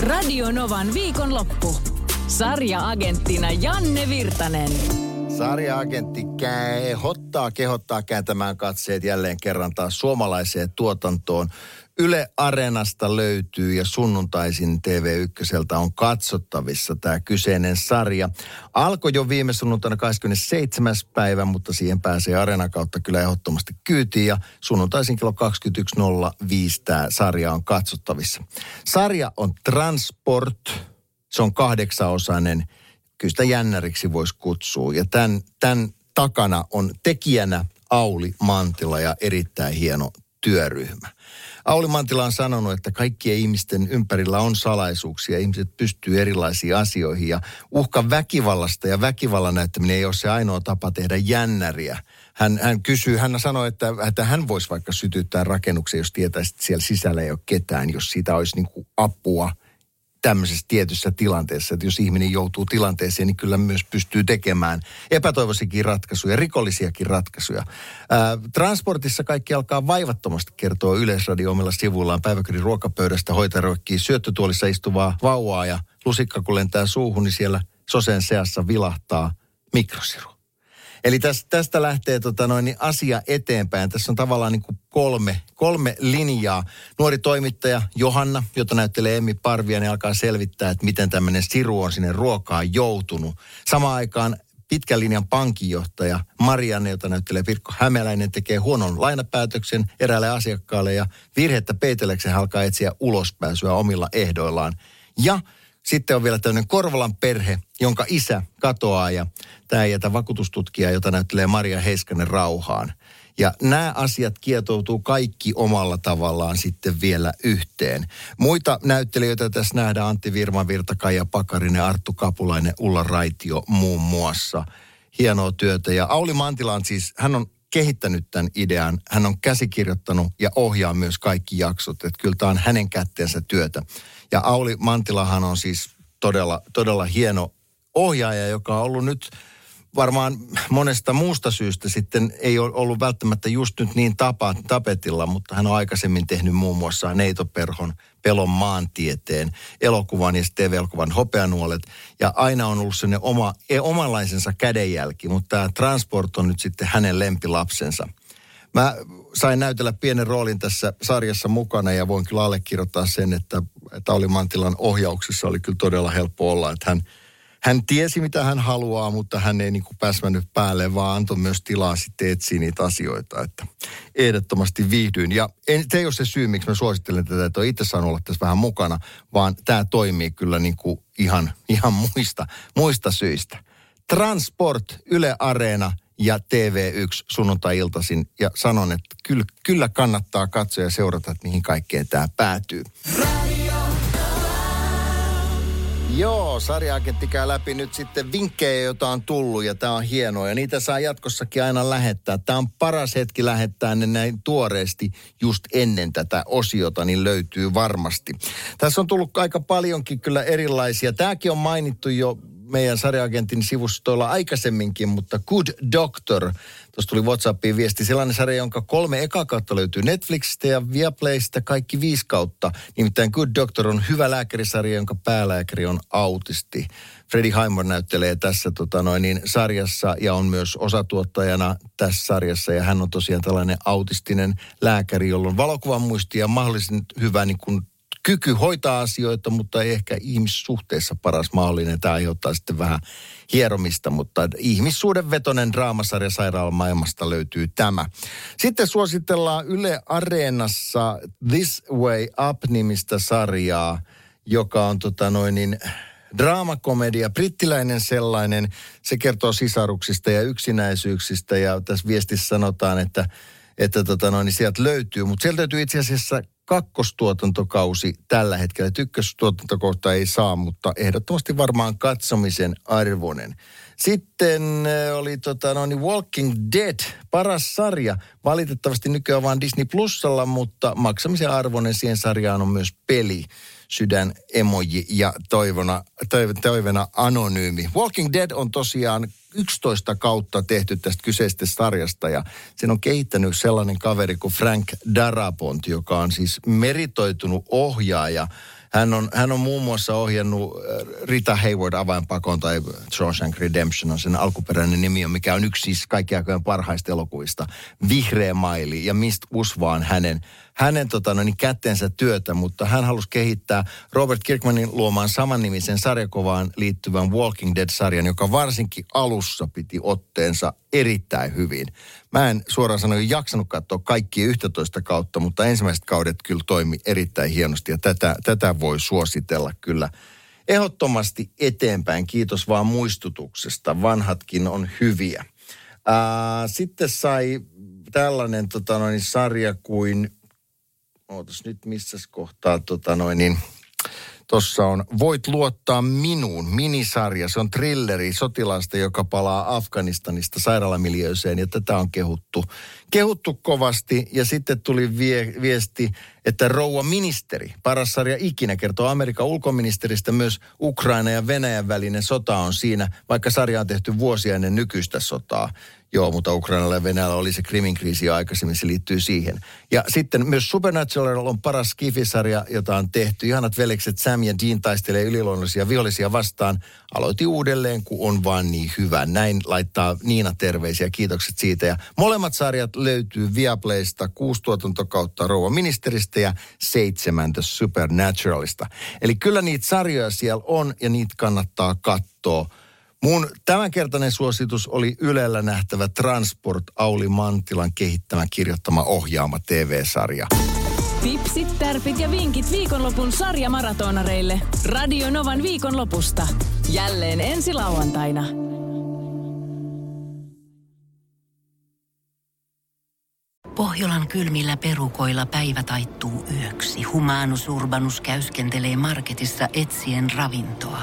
Radio Novan viikonloppu. Sarja-agenttina Janne Virtanen. Sarja-agentti kehottaa, kehottaa kääntämään katseet jälleen kerran taas suomalaiseen tuotantoon. Yle Areenasta löytyy ja sunnuntaisin TV1 on katsottavissa tämä kyseinen sarja. Alkoi jo viime sunnuntaina 27. päivä, mutta siihen pääsee Areenan kautta kyllä ehdottomasti kyytiin ja sunnuntaisin kello 21.05 tämä sarja on katsottavissa. Sarja on Transport, se on kahdeksaosainen, kyllä sitä jännäriksi voisi kutsua ja tämän, tämän takana on tekijänä Auli Mantila ja erittäin hieno työryhmä. Auli Mantila on sanonut, että kaikkien ihmisten ympärillä on salaisuuksia. Ihmiset pystyy erilaisiin asioihin ja uhka väkivallasta ja väkivallan näyttäminen ei ole se ainoa tapa tehdä jännäriä. Hän, hän kysyy, hän sanoi, että, että hän voisi vaikka sytyttää rakennuksen, jos tietäisi, että siellä sisällä ei ole ketään, jos siitä olisi niin kuin apua – tämmöisessä tietyssä tilanteessa, että jos ihminen joutuu tilanteeseen, niin kyllä myös pystyy tekemään epätoivoisiakin ratkaisuja, rikollisiakin ratkaisuja. Ää, transportissa kaikki alkaa vaivattomasti kertoa Yleisradio omilla sivuillaan päiväkodin ruokapöydästä hoitaroikkii syöttötuolissa istuvaa vauvaa ja lusikka kun lentää suuhun, niin siellä sosen seassa vilahtaa mikrosiru. Eli tästä, tästä lähtee tota noin, niin asia eteenpäin. Tässä on tavallaan niin kuin kolme, kolme linjaa. Nuori toimittaja Johanna, jota näyttelee Emmi Parvia, niin alkaa selvittää, että miten tämmöinen siru on sinne ruokaan joutunut. Samaan aikaan pitkän linjan pankinjohtaja Marianne, jota näyttelee Pirkko Hämeläinen, tekee huonon lainapäätöksen eräälle asiakkaalle ja virhettä peitellekseen alkaa etsiä ulospääsyä omilla ehdoillaan. Ja sitten on vielä tämmöinen Korvalan perhe, jonka isä katoaa ja tämä jätä vakuutustutkijaa, jota näyttelee Maria Heiskanen rauhaan. Ja nämä asiat kietoutuu kaikki omalla tavallaan sitten vielä yhteen. Muita näyttelijöitä tässä nähdään Antti Virma, Virta, Kaija Pakarinen, Arttu Kapulainen, Ulla Raitio muun muassa. Hienoa työtä. Ja Auli Mantila on siis, hän on kehittänyt tämän idean. Hän on käsikirjoittanut ja ohjaa myös kaikki jaksot. Että kyllä tämä on hänen kätteensä työtä. Ja Auli Mantilahan on siis todella, todella hieno ohjaaja, joka on ollut nyt varmaan monesta muusta syystä sitten ei ole ollut välttämättä just nyt niin tapa, tapetilla, mutta hän on aikaisemmin tehnyt muun muassa Neito Perhon Pelon maantieteen, elokuvan ja TV-elokuvan Hopeanuolet. Ja aina on ollut sellainen oma, e, omanlaisensa kädenjälki, mutta tämä Transport on nyt sitten hänen lempilapsensa. Mä sain näytellä pienen roolin tässä sarjassa mukana ja voin kyllä allekirjoittaa sen, että Tauli Mantilan ohjauksessa oli kyllä todella helppo olla, että hän, hän tiesi mitä hän haluaa, mutta hän ei niin kuin päälle, vaan antoi myös tilaa sitten etsiä niitä asioita, että ehdottomasti viihdyin. Ja en, se ei ole se syy, miksi mä suosittelen tätä, että itse saanut olla tässä vähän mukana, vaan tämä toimii kyllä niin kuin ihan, ihan muista, muista syistä. Transport, Yle Areena ja TV1 sunnuntai-iltaisin ja sanon, että kyllä, kyllä kannattaa katsoa ja seurata, että mihin kaikkeen tämä päätyy. Joo, sarjaagentti käy läpi nyt sitten vinkkejä, joita on tullut ja tämä on hienoa. Ja niitä saa jatkossakin aina lähettää. Tämä on paras hetki lähettää ne näin tuoreesti just ennen tätä osiota, niin löytyy varmasti. Tässä on tullut aika paljonkin kyllä erilaisia. Tämäkin on mainittu jo meidän sarjaagentin sivustoilla aikaisemminkin, mutta Good Doctor, tuossa tuli WhatsAppiin viesti, sellainen sarja, jonka kolme eka kautta löytyy Netflixistä ja Viaplaysta kaikki viisi kautta. Nimittäin Good Doctor on hyvä lääkärisarja, jonka päälääkäri on autisti. Freddie Highmore näyttelee tässä tota noin, niin sarjassa ja on myös osatuottajana tässä sarjassa. Ja hän on tosiaan tällainen autistinen lääkäri, jolla on valokuvan muisti ja mahdollisen hyvä niin kuin kyky hoitaa asioita, mutta ei ehkä ihmissuhteessa paras mahdollinen. Tämä aiheuttaa sitten vähän hieromista, mutta ihmissuudenvetonen draamasarja sairaalamaailmasta löytyy tämä. Sitten suositellaan Yle Areenassa This Way Up-nimistä sarjaa, joka on tota noin niin, draamakomedia, brittiläinen sellainen. Se kertoo sisaruksista ja yksinäisyyksistä ja tässä viestissä sanotaan, että, että tota noin, niin sieltä löytyy. Mutta sieltä löytyy itse asiassa kakkostuotantokausi tällä hetkellä. Ykköstuotantokohta ei saa, mutta ehdottomasti varmaan katsomisen arvoinen. Sitten äh, oli tota, no niin Walking Dead, paras sarja. Valitettavasti nykyään vain Disney Plusalla, mutta maksamisen arvoinen siihen sarjaan on myös peli sydän emoji ja toivona, toivena anonyymi. Walking Dead on tosiaan 11 kautta tehty tästä kyseisestä sarjasta ja sen on kehittänyt sellainen kaveri kuin Frank Darabont, joka on siis meritoitunut ohjaaja – hän on, hän on muun muassa ohjannut äh, Rita Hayward avainpakon tai Shawshank Redemption on sen alkuperäinen nimi, mikä on yksi siis kaikki aikojen parhaista elokuista. Vihreä maili ja Mist Usvaan hänen hänen tota, no, niin kätteensä työtä, mutta hän halusi kehittää Robert Kirkmanin luomaan samannimisen sarjakovaan liittyvän Walking Dead-sarjan, joka varsinkin alussa piti otteensa erittäin hyvin. Mä en suoraan sanoen jaksanut katsoa kaikki 11 kautta, mutta ensimmäiset kaudet kyllä toimi erittäin hienosti ja tätä, tätä voi suositella kyllä ehdottomasti eteenpäin. Kiitos vaan muistutuksesta. Vanhatkin on hyviä. Ää, sitten sai tällainen tota noin, sarja kuin ootas nyt missä kohtaa tota noin niin, Tuossa on Voit luottaa minuun, minisarja. Se on trilleri sotilaasta, joka palaa Afganistanista sairaalamiljööseen ja tätä on kehuttu, kehuttu kovasti. Ja sitten tuli vie, viesti, että rouva ministeri, paras sarja ikinä, kertoo Amerikan ulkoministeristä myös Ukraina ja Venäjän välinen sota on siinä, vaikka sarja on tehty vuosia ennen nykyistä sotaa. Joo, mutta Ukrainalla ja Venäjällä oli se Krimin kriisi jo aikaisemmin, se liittyy siihen. Ja sitten myös Supernatural on paras kifisarja, jota on tehty. Ihanat velekset Sam ja Dean taistelee yliluonnollisia vihollisia vastaan. Aloitti uudelleen, kun on vaan niin hyvä. Näin laittaa Niina terveisiä, kiitokset siitä. Ja molemmat sarjat löytyy Viaplaysta, kuusi tuotantokautta Rouva ministeristä ja seitsemäntä Supernaturalista. Eli kyllä niitä sarjoja siellä on ja niitä kannattaa katsoa Mun tämänkertainen suositus oli Ylellä nähtävä Transport Auli Mantilan kehittämä kirjoittama ohjaama TV-sarja. Tipsit, tärpit ja vinkit viikonlopun sarjamaratonareille. Radio Novan viikonlopusta. Jälleen ensi lauantaina. Pohjolan kylmillä perukoilla päivä taittuu yöksi. Humanus Urbanus käyskentelee marketissa etsien ravintoa.